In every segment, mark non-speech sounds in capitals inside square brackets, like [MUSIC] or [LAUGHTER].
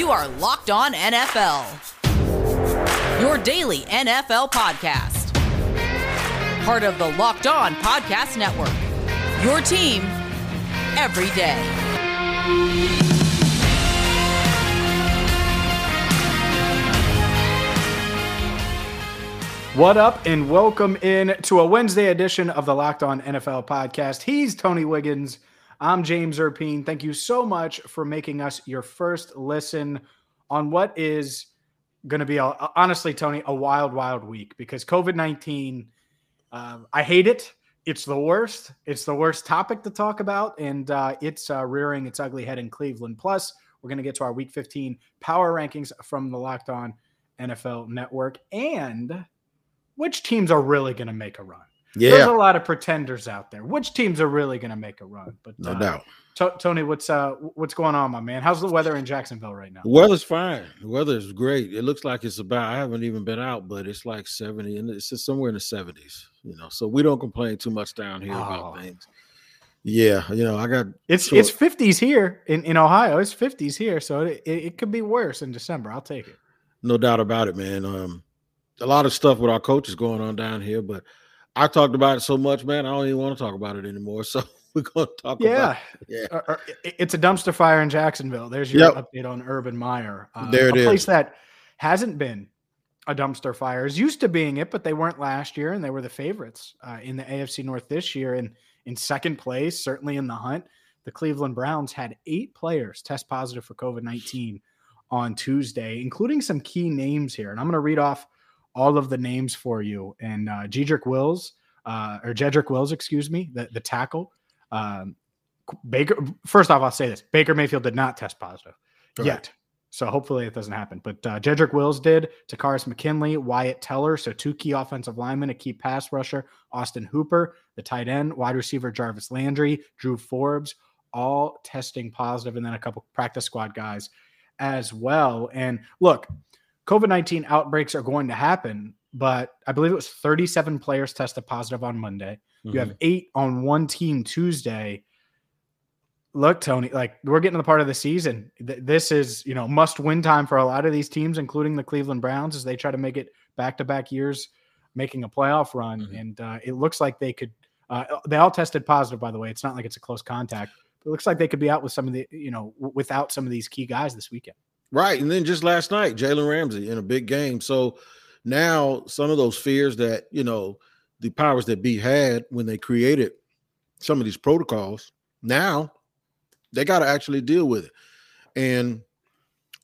You are Locked On NFL, your daily NFL podcast. Part of the Locked On Podcast Network, your team every day. What up, and welcome in to a Wednesday edition of the Locked On NFL podcast. He's Tony Wiggins. I'm James Rapien. Thank you so much for making us your first listen on what is going to be, a, honestly, Tony, a wild, wild week because COVID 19, uh, I hate it. It's the worst. It's the worst topic to talk about, and uh, it's uh, rearing its ugly head in Cleveland. Plus, we're going to get to our week 15 power rankings from the Locked On NFL network and which teams are really going to make a run. Yeah, there's a lot of pretenders out there. Which teams are really going to make a run? But no uh, doubt. T- Tony, what's uh what's going on, my man? How's the weather in Jacksonville right now? The weather's fine. The weather is great. It looks like it's about. I haven't even been out, but it's like seventy, and it's just somewhere in the seventies. You know, so we don't complain too much down here Oh. about things. Yeah, you know, I got It's short- it's 50s here in, in Ohio. It's 50s here, so it, it, it could be worse in December. I'll take it. no doubt about it, man. Um, a lot of stuff with our coaches going on down here, but I talked about it so much, man. I don't even want to talk about it anymore. [LAUGHS] So we're going to talk Yeah, about yeah. It- it's a dumpster fire in Jacksonville. There's your Yep. update on Urban Meyer. Uh, There it a place that hasn't been a dumpster fire is used to being it, but they weren't last year, and they were the favorites uh, in the AFC North this year. And in second place, certainly in the hunt, the Cleveland Browns had eight players test positive for COVID 19 on Tuesday, including some key names here. And I'm going to read off all of the names for you. And uh, Jedrick Wills, uh, or Jedrick Wills, excuse me, the, the tackle. Um, Baker, first off, I'll say this Baker Mayfield did not test positive Correct. yet. So hopefully it doesn't happen. But uh, Jedrick Wills did, Takkarist McKinley, Wyatt Teller. So two key offensive linemen, a key pass rusher, Austin Hooper, the tight end, wide receiver Jarvis Landry, Drew Forbes, all testing positive, and then a couple practice squad guys as well. And look, COVID 19 outbreaks are going to happen, but I believe it was 37 players tested positive on Monday. You have eight on one team Tuesday. Look, Tony, like we're getting to the part of the season. Th- This is, you know, must win time for a lot of these teams, including the Cleveland Browns, as they try to make it back to back years, making a playoff run. Mhm. And uh, it looks like they could, uh, they all tested positive, by the way. It's not like it's a close contact. It looks like they could be out with some of the, you know, w- without some of these key guys this weekend. Right. And then just last night, Jalen Ramsey in a big game. So now some of those fears that, you know, the powers that be had when they created some of these protocols, now they got to actually deal with it. And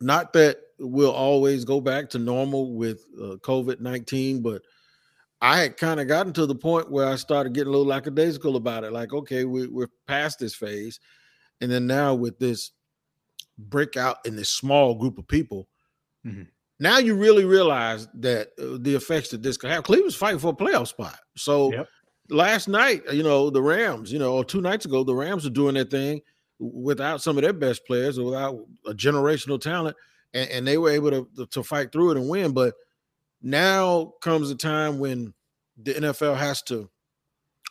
not that we'll always go back to normal with uh, COVID 19, but I had kind of gotten to the point where I started getting a little lackadaisical about it. Like, okay, we, we're past this phase. And then now with this breakout in this small group of people, Mhm. now you really realize that uh, the effects that this could have. Cleveland's fighting for a playoff spot. So Yep. last night, you know, the Rams, you know, or two nights ago, the Rams are doing their thing without some of their best players or without a generational talent, and, and they were able to to fight through it and win. But now comes a time when the NFL has to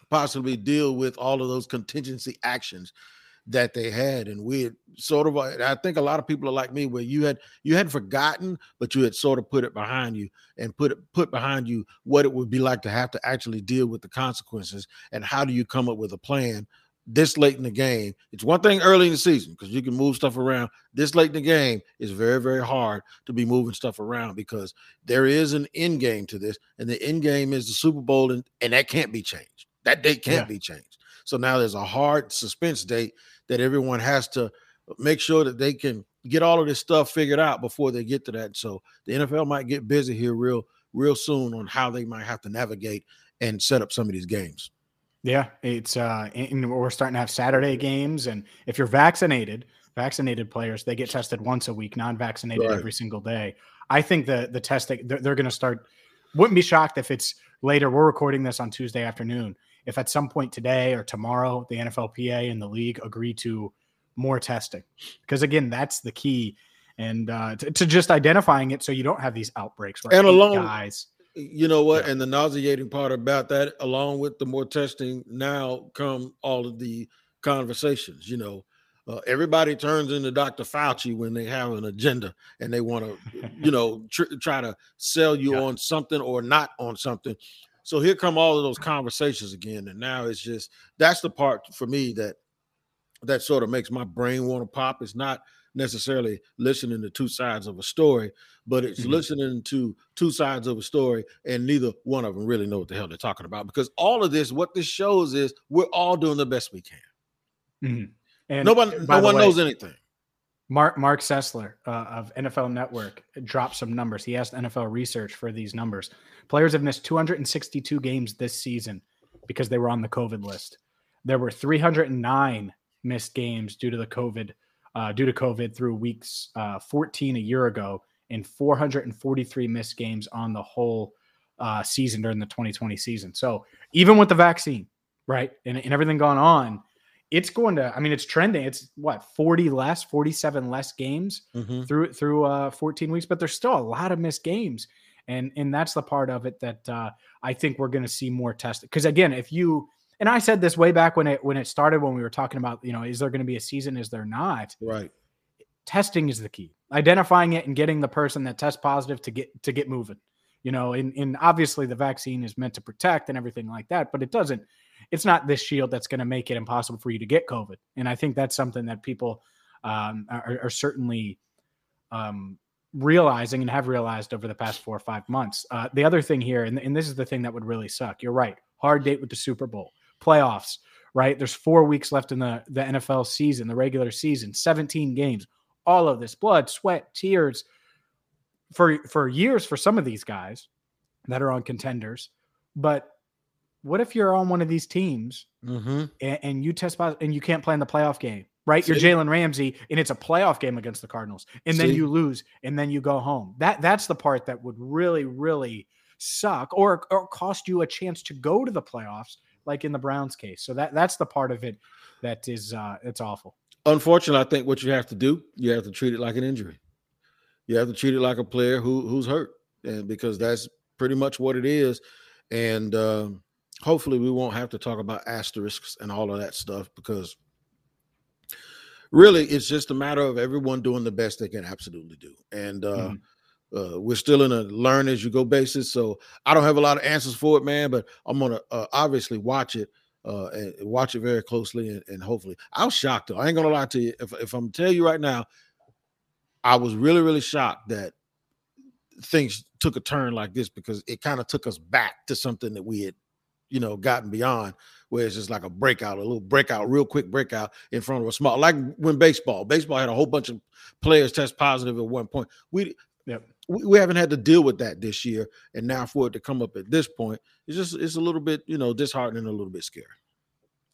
possibly deal with all of those contingency actions that they had and we had sort of i think a lot of people are like me where you had you had forgotten but you had sort of put it behind you and put it put behind you what it would be like to have to actually deal with the consequences and how do you come up with a plan this late in the game? It's one thing early in the season because you can move stuff around. This late in the game is very very hard to be moving stuff around because there is an end game to this and the end game is the super bowl and, and that can't be changed. That date can't Yeah. be changed. So now there's a hard suspense date that everyone has to make sure that they can get all of this stuff figured out before they get to that. So the NFL might get busy here real, real soon on how they might have to navigate and set up some of these games. Yeah, it's uh, and we're starting to have Saturday games, and if you're vaccinated, vaccinated players they get tested once a week, non-vaccinated Right. every single day. I think the the testing they're, they're going to start. Wouldn't be shocked if it's later. We're recording this on Tuesday afternoon. If at some point today or tomorrow the NFLPA and the league agree to more testing, because again, that's the key, and uh, to, to just identifying it so you don't have these outbreaks. Where And along- guys, You know what? Yeah. And the nauseating part about that, along with the more testing, now come all of the conversations. You know, Uh, everybody turns into Dr. Fauci when they have an agenda and they want to, you [LAUGHS] know, tr- try to sell you yeah. on something or not on something. So here come all of those conversations again, and now it's just that's the part for me that that sort of makes my brain want to pop. It's not necessarily listening to two sides of a story, but it's mm-hmm. listening to two sides of a story, and neither one of them really know what the hell they're talking about. Because all of this, what this shows is we're all doing the best we can. Mm-hmm. And nobody, no one way, knows anything. Marc Marc Sessler uh, of NFL Network dropped some numbers. He asked NFL Research for these numbers. Players have missed 262 games this season because they were on the COVID list. There were 309 missed games due to the COVID uh, due to COVID through weeks uh, 14 a year ago, and 443 missed games on the whole uh, season during the 2020 season. So even with the vaccine, right, and, and everything going on, it's going to. I mean, it's trending. It's what 40 less, 47 less games mm-hmm. through through uh, 14 weeks, but there's still a lot of missed games, and and that's the part of it that uh, I think we're going to see more tested. Because again, if you and I said this way back when it when it started when we were talking about you know is there going to be a season? Is there not? Right. Testing is the key. Identifying it and getting the person that tests positive to get to get moving. You know, and, and obviously the vaccine is meant to protect and everything like that, but it doesn't it's not this shield that's going to make it impossible for you to get COVID. And I think that's something that people um, are, are, certainly um, realizing and have realized over the past four or five months. Uh, the other thing here, and, and this is the thing that would really suck. You're right. Hard date with the Super Bowl, playoffs. Right. There's four weeks left in the the NFL season, the regular season, 17 games. All of this blood, sweat, tears for for years for some of these guys that are on contenders. But what if you're on one of these teams mm-hmm. and, and, you test positive and you can't play in the playoff game, right? See? You're Jalen Ramsey and it's a playoff game against the Cardinals, and then you lose and then you go home. That that's the part that would really, really suck or or cost you a chance to go to the playoffs, like in the Browns case. So that that's the part of it that is uh it's awful. Unfortunately, I think what you have to do, you have to treat it like an injury. You have to treat it like a player who who's hurt, and because that's pretty much what it is. And um, hopefully we won't have to talk about asterisks and all of that stuff because really it's just a matter of everyone doing the best they can absolutely do. And uh, mm-hmm. uh, we're still in a learn as you go basis so i don't have a lot of answers for it man but i'm gonna uh, obviously watch it uh, and watch it very closely and, and, hopefully i was shocked though. I ain't gonna lie to you. If, if i'm tell you right now i was really really shocked that things took a turn like this because it kind of took us back to something that we had you know, gotten beyond where it's just like a breakout, a little breakout, real quick breakout in front of a small, like when baseball, baseball had a whole bunch of players test positive at one point. We, yep. we, we haven't had to deal with that this year, and now for it to come up at this point, it's just it's a little bit, you know, disheartening, a little bit scary.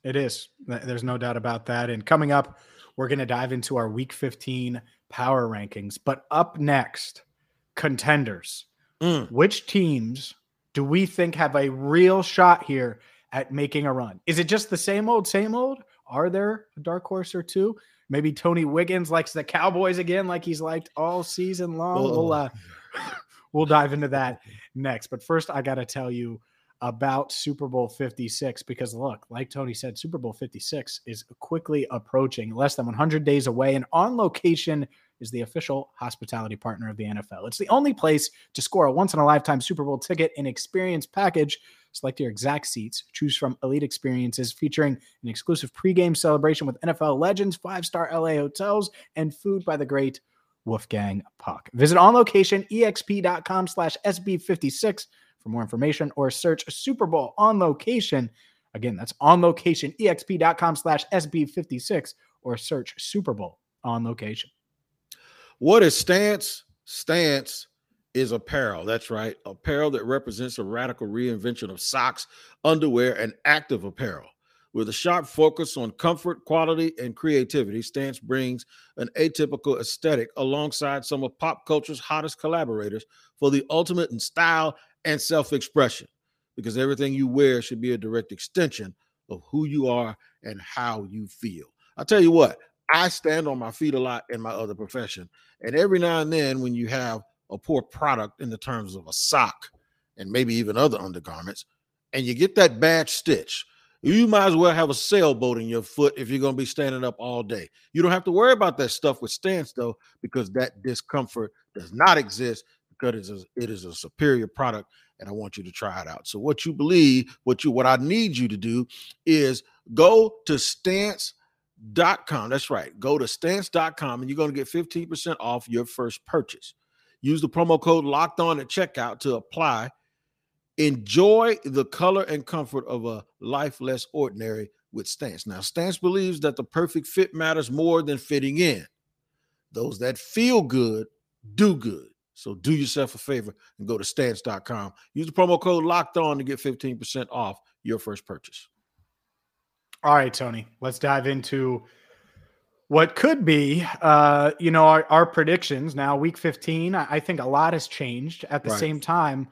It is. There's no doubt about that. And coming up, we're going to dive into our Week 15 power rankings. But up next, contenders. Mm. Which teams do we think have a real shot here at making a run? Is it just the same old, same old? Are there a dark horse or two? Maybe Tony Wiggins likes the Cowboys again, like he's liked all season long. We'll uh, [LAUGHS] we'll dive into that next. But first, I got to tell you about Super Bowl 56 because look, like Tony said, Super Bowl 56 is quickly approaching, less than 100 days away, and on location is the official hospitality partner of the NFL. It's the only place to score a once in a lifetime Super Bowl ticket and experience package. Select your exact seats, choose from elite experiences featuring an exclusive pregame celebration with NFL legends, five star LA hotels, and food by the great Wolfgang Puck. Visit onlocationexp.com slash SB56 for more information or search Super Bowl on location. Again, that's on location, exp.com slash SB56 or search Super Bowl on location. What is stance? Stance is apparel. That's right. Apparel that represents a radical reinvention of socks, underwear, and active apparel. With a sharp focus on comfort, quality, and creativity, Stance brings an atypical aesthetic alongside some of pop culture's hottest collaborators for the ultimate in style and self expression. Because everything you wear should be a direct extension of who you are and how you feel. I'll tell you what, I stand on my feet a lot in my other profession. And every now and then, when you have a poor product in the terms of a sock and maybe even other undergarments, and you get that bad stitch, You might as well have a sailboat in your foot if you're going to be standing up all day. You don't have to worry about that stuff with stance though, because that discomfort does not exist because it is a, it is a superior product and I want you to try it out. So what you believe, what you what I need you to do is go to stance.com. That's right. Go to stance.com and you're going to get 15% off your first purchase. Use the promo code locked on at checkout to apply Enjoy the color and comfort of a life less ordinary with Stance. Now, Stance believes that the perfect fit matters more than fitting in. Those that feel good do good. So do yourself a favor and go to stance.com. Use the promo code locked on to get 15% off your first purchase. All right, Tony, let's dive into what could be, uh, you know, our, our predictions. Now, week 15, I, I think a lot has changed. At the right. same time,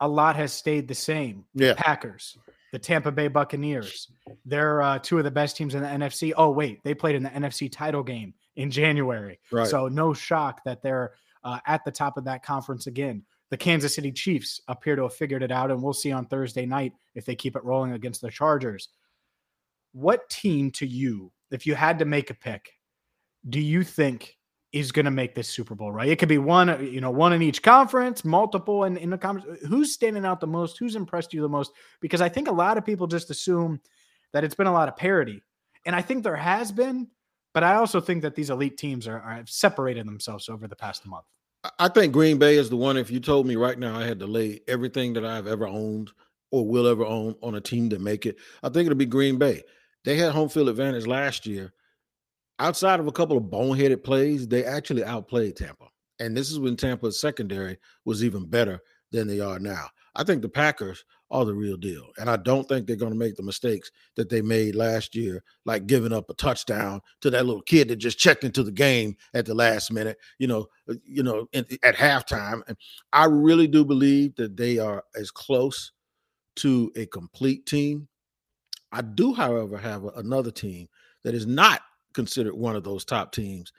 a lot has stayed the same. Yeah. Packers, the Tampa Bay Buccaneers, they're uh, two of the best teams in the NFC. Oh, wait, they played in the NFC title game in January. Right. So no shock that they're uh, at the top of that conference again. The Kansas City Chiefs appear to have figured it out, and we'll see on Thursday night if they keep it rolling against the Chargers. What team to you, if you had to make a pick, do you think is going to make this Super Bowl, right? It could be one, you know, one in each conference, multiple in, in the conference. Who's standing out the most? Who's impressed you the most? Because I think a lot of people just assume that it's been a lot of parity. And I think there has been, but I also think that these elite teams are, are have separated themselves over the past month. I think Green Bay is the one. If you told me right now I had to lay everything that I've ever owned or will ever own on a team to make it, I think it'll be Green Bay. They had home field advantage last year outside of a couple of boneheaded plays, they actually outplayed Tampa. And this is when Tampa's secondary was even better than they are now. I think the Packers are the real deal. And I don't think they're going to make the mistakes that they made last year, like giving up a touchdown to that little kid that just checked into the game at the last minute, you know, uh, you know, at halftime. And I really do believe that they are as close to a complete team. I do, however, have another team that is not considered one of those top teams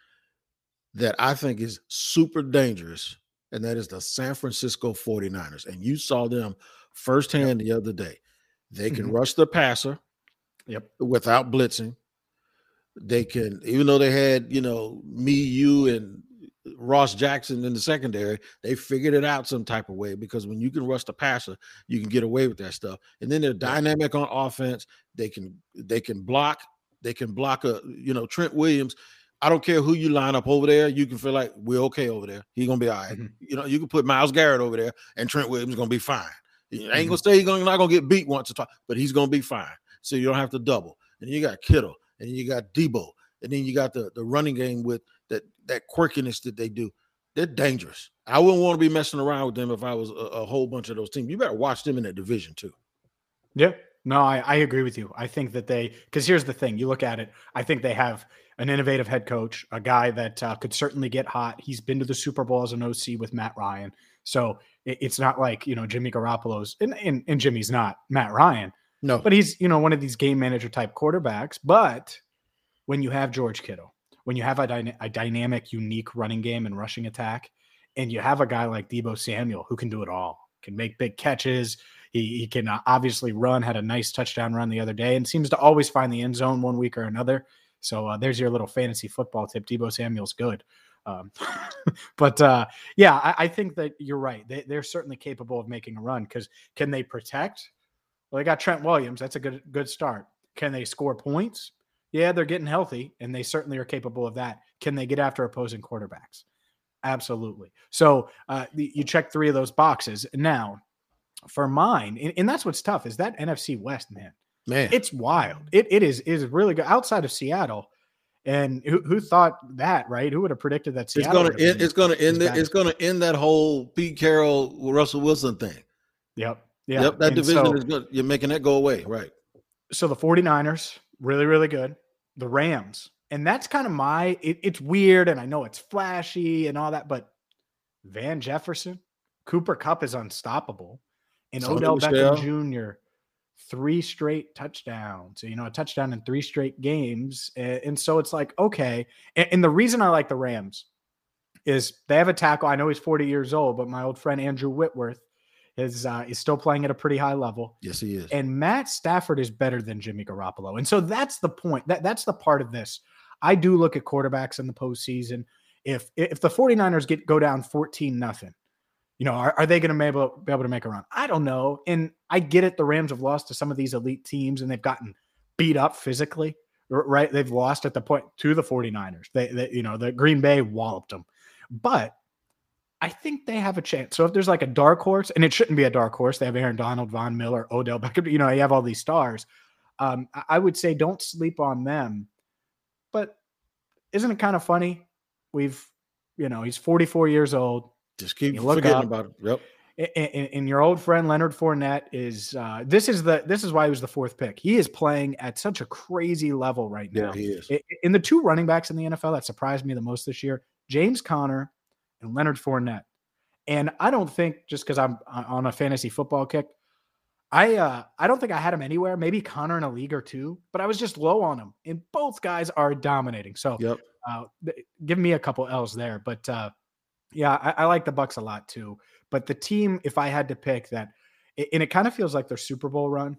that I think is super dangerous, and that is the San Francisco 49ers. And you saw them firsthand yep. the other day. They can mm-hmm. rush the passer yep. without blitzing. They can, even though they had, you know, me, you, and Ross Jackson in the secondary, they figured it out some type of way because when you can rush the passer, you can get away with that stuff. And then they're dynamic on offense. They can they can block they can block a, you know, Trent Williams. I don't care who you line up over there. You can feel like we're okay over there. He's gonna be all right. mm-hmm. You know, you can put Myles Garrett over there, and Trent Williams is gonna be fine. You ain't mm-hmm. gonna say he's gonna, not gonna get beat once or twice, but he's gonna be fine. So you don't have to double. And you got Kittle, and you got Deebo, and then you got the the running game with that that quirkiness that they do. They're dangerous. I wouldn't want to be messing around with them if I was a, a whole bunch of those teams. You better watch them in that division too. Yeah, no, I, I agree with you. I think that they, because here's the thing you look at it, I think they have an innovative head coach, a guy that uh, could certainly get hot. He's been to the Super Bowl as an OC with Matt Ryan. So it, it's not like, you know, Jimmy Garoppolo's, and, and, and Jimmy's not Matt Ryan. No. But he's, you know, one of these game manager type quarterbacks. But when you have George Kittle, when you have a, dyna- a dynamic, unique running game and rushing attack, and you have a guy like Deebo Samuel who can do it all, can make big catches, he, he can uh, obviously run, had a nice touchdown run the other day, and seems to always find the end zone one week or another. So uh, there's your little fantasy football tip. Deebo Samuel's good. Um, [LAUGHS] but uh, yeah, I, I, think that you're right. They, they're certainly capable of making a run because can they protect? Well, they got Trent Williams. That's a good good start. Can they score points? Yeah, they're getting healthy, and they certainly are capable of that. Can they get after opposing quarterbacks? Absolutely. So uh, you check three of those boxes. Now, for mine, and, and, that's what's tough is that NFC West, man. Man, it's wild. It it is is really good outside of Seattle. And who, who thought that, right? Who would have predicted that Seattle? It's gonna end, it's gonna end it, it's gonna end that whole Pete Carroll Russell Wilson thing. Yep. Yeah. Yep. That and division so, is good. You're making that go away. Right. So the 49ers, really, really good. The Rams. And that's kind of my it, it's weird and I know it's flashy and all that, but Van Jefferson, Cooper Kupp is unstoppable and Odell Beckham Jr. three straight touchdowns. You know, a touchdown in three straight games, and, so it's like okay. And, and the reason I like the Rams is they have a tackle. I know he's 40 years old, but my old friend Andrew Whitworth is uh, is still playing at a pretty high level. Yes, he is. And Matt Stafford is better than Jimmy Garoppolo. And so that's the point. That that's the part of this. I do look at quarterbacks in the postseason. If if the 49ers get go down 14 nothing, you know, are, are they going to be able, be able to make a run? I don't know. And I get it. The Rams have lost to some of these elite teams and they've gotten beat up physically, right? They've lost at the point to the 49ers. They, they you know, the Green Bay walloped them. But I think they have a chance. So if there's like a dark horse, and it shouldn't be a dark horse, they have Aaron Donald, Von Miller, Odell Beckham, you know, you have all these stars. Um, I would say don't sleep on them. But isn't it kind of funny? We've, you know, he's 44 years old. Just keep forgetting up, about it. Yep. And, and, your old friend Leonard Fournette is uh, this is the this is why he was the fourth pick. He is playing at such a crazy level right now. Yeah, he is. In the two running backs in the NFL that surprised me the most this year, James Conner and Leonard Fournette. And I don't think just because I'm on a fantasy football kick, I uh, I don't think I had him anywhere. Maybe Conner in a league or two, but I was just low on him. And both guys are dominating. So yep. uh, give me a couple L's there. But uh, yeah, I, I, like the Bucks a lot too. But the team, if I had to pick that, and it kind of feels like their Super Bowl run.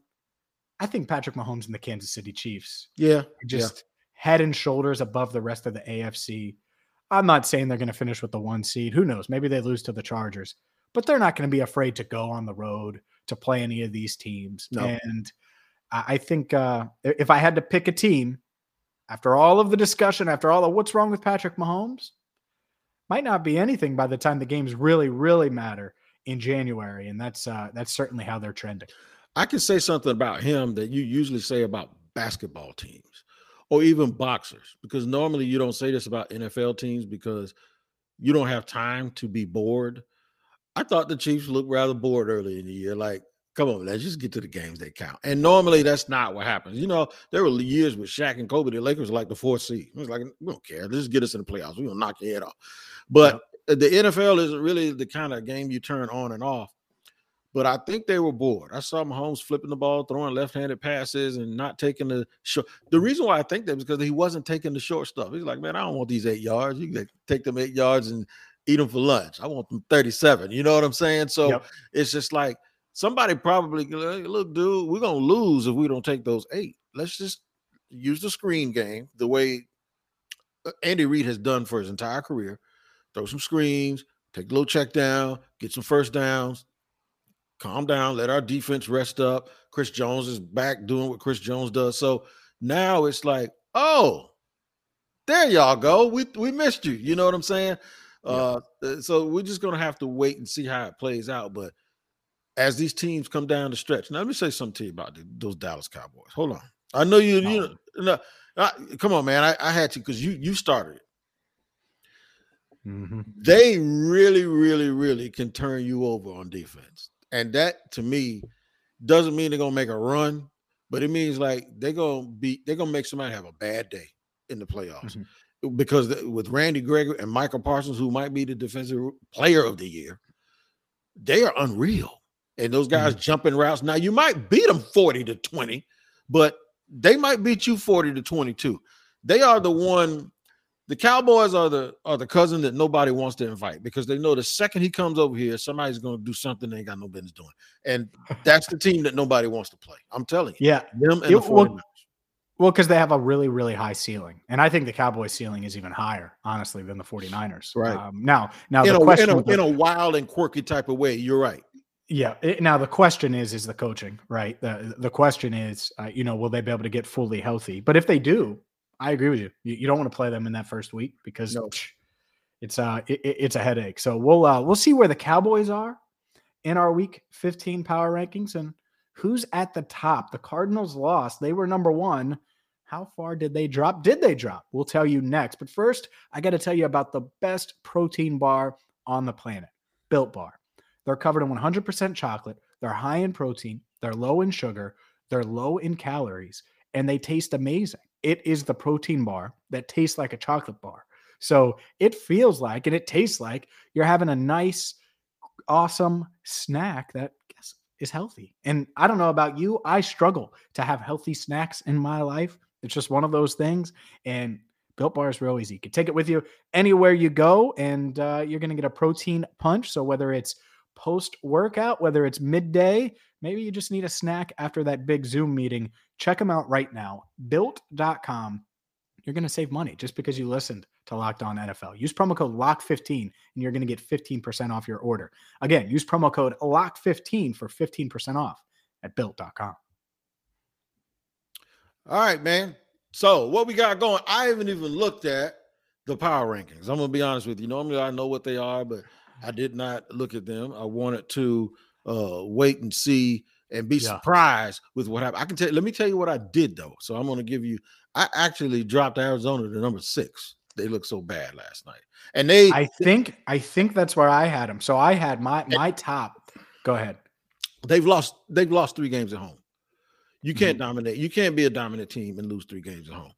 I think Patrick Mahomes and the Kansas City Chiefs. Yeah, just yeah. head and shoulders above the rest of the AFC. I'm not saying they're going to finish with the one seed. Who knows? Maybe they lose to the Chargers, but they're not going to be afraid to go on the road to play any of these teams. No. And I think uh, if I had to pick a team, after all of the discussion, after all of what's wrong with Patrick Mahomes, might not be anything by the time the games really, really matter in January, and that's uh, that's certainly how they're trending. I can say something about him that you usually say about basketball teams or even boxers, because normally you don't say this about NFL teams because you don't have time to be bored. I thought the Chiefs looked rather bored early in the year. Like, come on, let's just get to the games that count. And normally that's not what happens. You know, there were years with Shaq and Kobe, the Lakers were like the fourth seed. It was like, we don't care. Let's just get us in the playoffs. We're gonna knock your head off. But the NFL isn't really the kind of game you turn on and off. But I think they were bored. I saw Mahomes flipping the ball, throwing left-handed passes, and not taking the short. The reason why I think that is because he wasn't taking the short stuff. He's like, man, I don't want these eight yards. You can take them eight yards and eat them for lunch. I want them 37. You know what I'm saying? So yep. it's just like somebody probably look, dude, we're gonna lose if we don't take those eight. Let's just use the screen game the way uh, Andy Reid has done for his entire career throw some screens, take a little check down, get some first downs, calm down, let our defense rest up. Chris Jones is back doing what Chris Jones does. So now it's like, oh, there y'all go. We we missed you. You know what I'm saying? Yeah. Uh, uh so we're just gonna have to wait and see how it plays out. But as these teams come down the stretch, now let me say something to you about the, those Dallas Cowboys. Hold on. I know you. You know, no, come on, man. I, I had to because you you started it. Mm-hmm. They really, really, really can turn you over on defense. And that to me doesn't mean they're gonna make a run, but it means like they're gonna be they're gonna make somebody have a bad day in the playoffs. Mm-hmm. Because with Randy Gregory and Michael Parsons, who might be the defensive player of the year, they are unreal. And those guys mm-hmm. jumping routes. Now you might beat them 40 to 20, but they might beat you 40 to 22. They are the one the Cowboys are the are the cousin that nobody wants to invite because they know the second he comes over here, somebody's going to do something they ain't got no business doing, and [LAUGHS] that's the team that nobody wants to play. I'm telling you, yeah, them and it, the well, well, because they have a really, really high ceiling, and I think the Cowboys' ceiling is even higher, honestly, than the 49ers. Right um, now, now in the a, question in a, in a wild and quirky type of way, you're right. Yeah. It, now the question is, is the coaching right? The the question is, uh, you know, will they be able to get fully healthy? But if they do, I agree with you. You, you don't want to play them in that first week because no. it's uh it, it's a headache. So we'll uh we'll see where the Cowboys are in our week 15 power rankings and who's at the top. The Cardinals lost. They were number 1. How far did they drop? Did they drop? We'll tell you next. But first, I got to tell you about the best protein bar on the planet, Built Bar. They're covered in 100% chocolate. They're high in protein. They're low in sugar. They're low in calories, and they taste amazing it is the protein bar that tastes like a chocolate bar. So it feels like and it tastes like you're having a nice, awesome snack that guess is healthy. And I don't know about you, I struggle to have healthy snacks in my life. It's just one of those things. And Built Bar is real easy. You can take it with you anywhere you go, and uh, you're going to get a protein punch. So whether it's post workout, whether it's midday, maybe you just need a snack after that big Zoom meeting. Check them out right now. Built.com. You're going to save money just because you listened to Locked On NFL. Use promo code LOCK15 and you're going to get 15% off your order. Again, use promo code LOCK15 for 15% off at built.com. All right, man. So what we got going? I haven't even looked at the power rankings. I'm gonna be honest with you. Normally I know what they are, but I did not look at them. I wanted to uh wait and see and be yeah. surprised with what happened. I can tell let me tell you what I did though. So I'm gonna give you I actually dropped Arizona to number six. They looked so bad last night. And they I think I think that's where I had them. So I had my my top. Go ahead. They've lost they've lost three games at home. You can't mm-hmm. dominate. You can't be a dominant team and lose three games at home.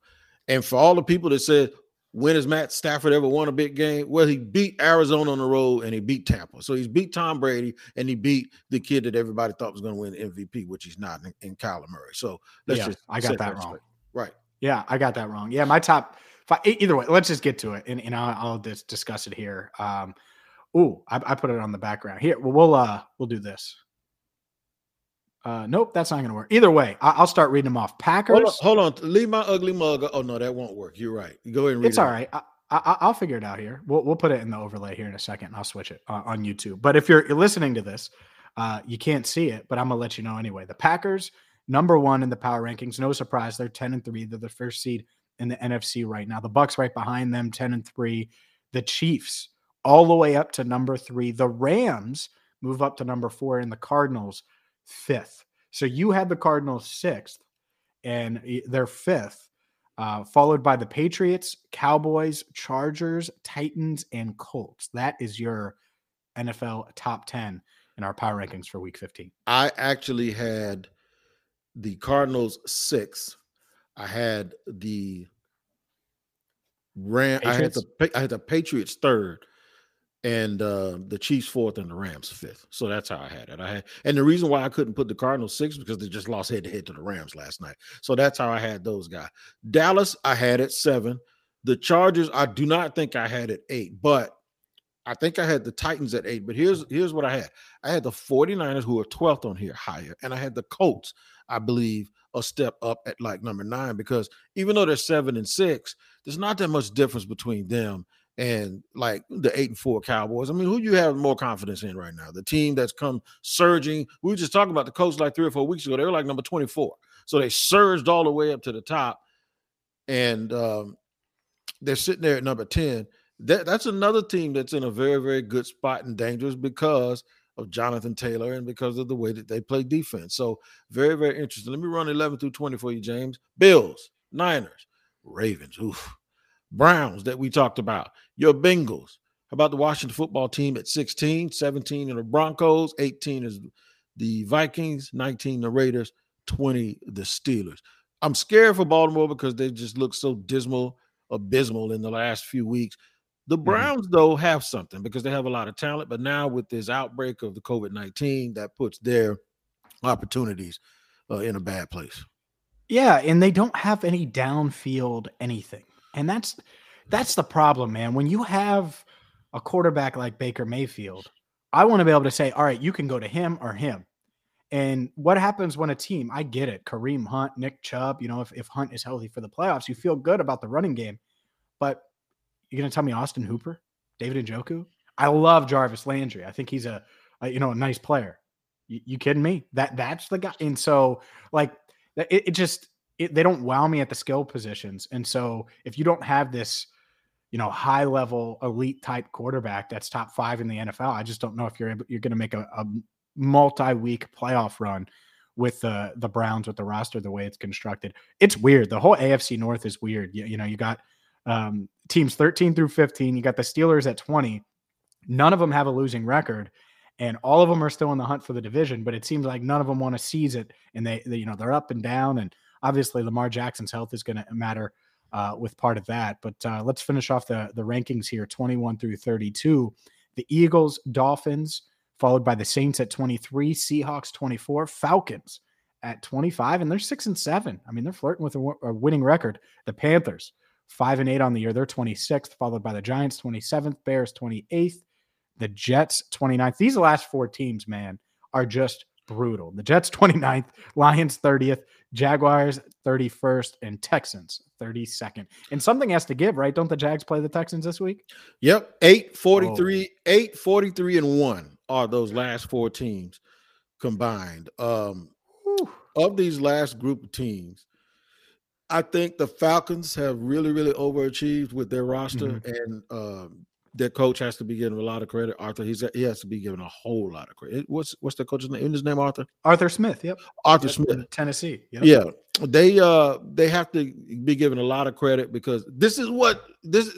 And for all the people that said, when has Matt Stafford ever won a big game? Well, he beat Arizona on the road and he beat Tampa. So he's beat Tom Brady and he beat the kid that everybody thought was going to win MVP, which he's not in, in Kyler Murray. So let's yeah, just I got that wrong. Straight. Right. Yeah, I got that wrong. Yeah, my top five, either way, let's just get to it and, and I'll, I'll just discuss it here. Um, ooh, I, I put it on the background here. Well, we'll uh we'll do this. Uh, nope, that's not going to work. Either way, I- will start reading them off. Packers. Hold on, hold on, leave my ugly mug. Oh no, that won't work. You're right. You go ahead and read it's it. all right. I, I, will figure it out here. We'll, we'll put it in the overlay here in a second. I'll switch it uh, on YouTube. But if you're, you're listening to this, uh, you can't see it, but I'm gonna let you know anyway. The Packers, number one in the power rankings. No surprise, they're 10 and three. They're the first seed in the NFC right now. The Bucks right behind them, 10 and three. The Chiefs all the way up to number three. The Rams move up to number four, and the Cardinals fifth. So you had the Cardinals sixth, and they're fifth, uh, followed by the Patriots, Cowboys, Chargers, Titans, and Colts. That is your NFL top 10 in our power rankings for week 15. I actually had the Cardinals six. I had the Ram. I had the I had the Patriots third and uh, the Chiefs fourth and the Rams fifth. So that's how I had it. I had, and the reason why I couldn't put the Cardinals sixth because they just lost head to head to the Rams last night. So that's how I had those guys. Dallas, I had at seven. The Chargers, I do not think I had at eight, but I think I had the Titans at eight. But here's here's what I had. I had the 49ers who are 12th on here higher, and I had the Colts, I believe, a step up at like number nine because even though they're seven and six, there's not that much difference between them and like the eight and four Cowboys. I mean, who you have more confidence in right now? The team that's come surging. We were just talking about the Colts like three or four weeks ago. They were like number 24. So they surged all the way up to the top. And um, they're sitting there at number 10. That, that's another team that's in a very, very good spot and dangerous because of Jonathan Taylor and because of the way that they play defense. So very, very interesting. Let me run 11 through 20 for you, James. Bills, Niners, Ravens. Oof. Browns that we talked about, your Bengals. How about the Washington football team at 16, 17 in the Broncos, 18 is the Vikings, 19 the Raiders, 20 the Steelers. I'm scared for Baltimore because they just look so dismal, abysmal in the last few weeks. The mm-hmm. Browns, mm-hmm. though, have something because they have a lot of talent, but now with this outbreak of the COVID 19, that puts their opportunities uh, in a bad place. Yeah, and they don't have any downfield anything. And that's that's the problem, man. When you have a quarterback like Baker Mayfield, I want to be able to say, all right, you can go to him or him. And what happens when a team, I get it, Kareem Hunt, Nick Chubb, you know, if, if Hunt is healthy for the playoffs, you feel good about the running game. But you're going to tell me Austin Hooper, David Njoku? I love Jarvis Landry. I think he's a, a you know, a nice player. You, you, kidding me? That That's the guy. And so, like, it, it just, it, they don't wow me at the skill positions. And so if you don't have this, you know, high level elite type quarterback that's top five in the NFL, I just don't know if you're able, you're going to make a, a multi week playoff run with the the Browns with the roster the way it's constructed. It's weird. The whole AFC North is weird. You, you know, you got um, teams 13 through 15. You got the Steelers at 20. None of them have a losing record, and all of them are still in the hunt for the division. But it seems like none of them want to seize it, and they, they you know they're up and down and obviously Lamar Jackson's health is going to matter uh, with part of that. But uh, let's finish off the the rankings here: 21 through 32. The Eagles, Dolphins, followed by the Saints at 23, Seahawks 24, Falcons at 25, and they're six and seven. I mean, they're flirting with a, a winning record. The Panthers, five and eight on the year, they're 26th, followed by the Giants 27th, Bears 28th, The Jets 29th. These last four teams, man, are just brutal. The Jets 29th, Lions 30th, Jaguars 31st, and Texans 32nd. And something has to give, right? Don't the Jags play the Texans this week? Yep. 843, oh. 843 and 1 are those last four teams combined. Um of these last group of teams, I think the Falcons have really, really overachieved with their roster, mm-hmm. and um, their coach has to be given a lot of credit. Arthur, he's he has to be given a whole lot of credit. What's what's the coach's name? His name, Arthur. Arthur Smith. Yep. Arthur yep. Smith, Tennessee. Yep. Yeah, they uh they have to be given a lot of credit because this is what this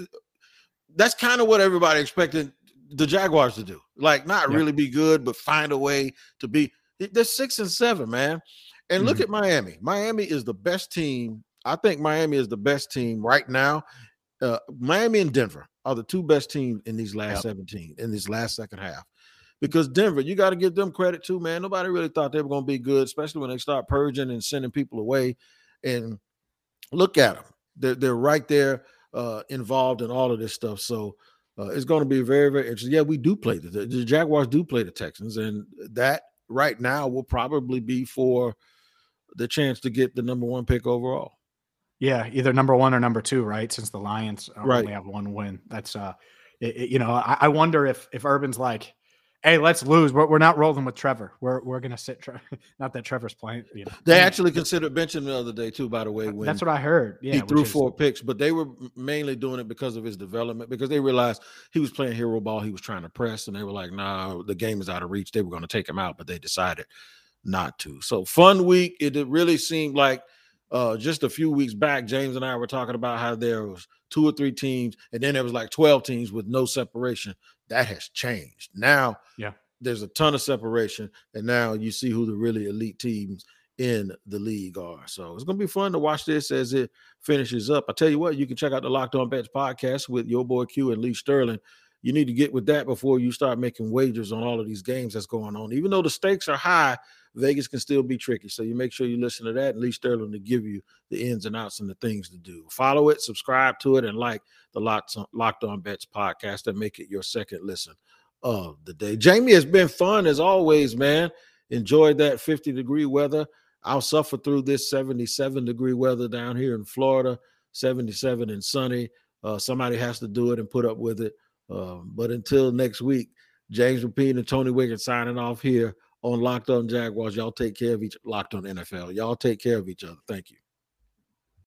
that's kind of what everybody expected the Jaguars to do. Like not yep. really be good, but find a way to be. They're six and seven, man. And look mm-hmm. at Miami. Miami is the best team. I think Miami is the best team right now. Uh, Miami and Denver are the two best teams in these last yep. 17 in this last second half. Because Denver, you got to give them credit too, man. Nobody really thought they were going to be good, especially when they start purging and sending people away. And look at them; they're they're right there, uh, involved in all of this stuff. So uh, it's going to be very very interesting. Yeah, we do play the, the Jaguars do play the Texans, and that right now will probably be for the chance to get the number one pick overall. Yeah, either number one or number two, right? Since the Lions right. only have one win, that's uh, it, it, you know, I, I, wonder if if Urban's like, hey, let's lose. We're, we're not rolling with Trevor. We're we're gonna sit. Tre- [LAUGHS] not that Trevor's playing. You know. They actually considered benching the other day too. By the way, when that's what I heard. Yeah, he threw is, four picks, but they were mainly doing it because of his development. Because they realized he was playing hero ball. He was trying to press, and they were like, "Nah, the game is out of reach." They were going to take him out, but they decided not to. So fun week. It, it really seemed like uh, just a few weeks back, James and I were talking about how there was two or three teams, and then there was like 12 teams with no separation. That has changed. Now, yeah, there's a ton of separation, and now you see who the really elite teams in the league are. So it's gonna be fun to watch this as it finishes up. I tell you what, you can check out the Locked On Bets podcast with your boy Q and Lee Sterling. You need to get with that before you start making wagers on all of these games that's going on. Even though the stakes are high, Vegas can still be tricky. So you make sure you listen to that. And Lee Sterling to give you the ins and outs and the things to do. Follow it, subscribe to it, and like the Locked on, Bets podcast and make it your second listen of the day. Jamie it's been fun as always, man. Enjoyed that 50 degree weather. I'll suffer through this 77 degree weather down here in Florida, 77 and sunny. Uh, somebody has to do it and put up with it. Um, but until next week, James Rapien and Tony Wiggins signing off here on Locked On Jaguars. Y'all take care of each Locked On NFL. Y'all take care of each other. Thank you.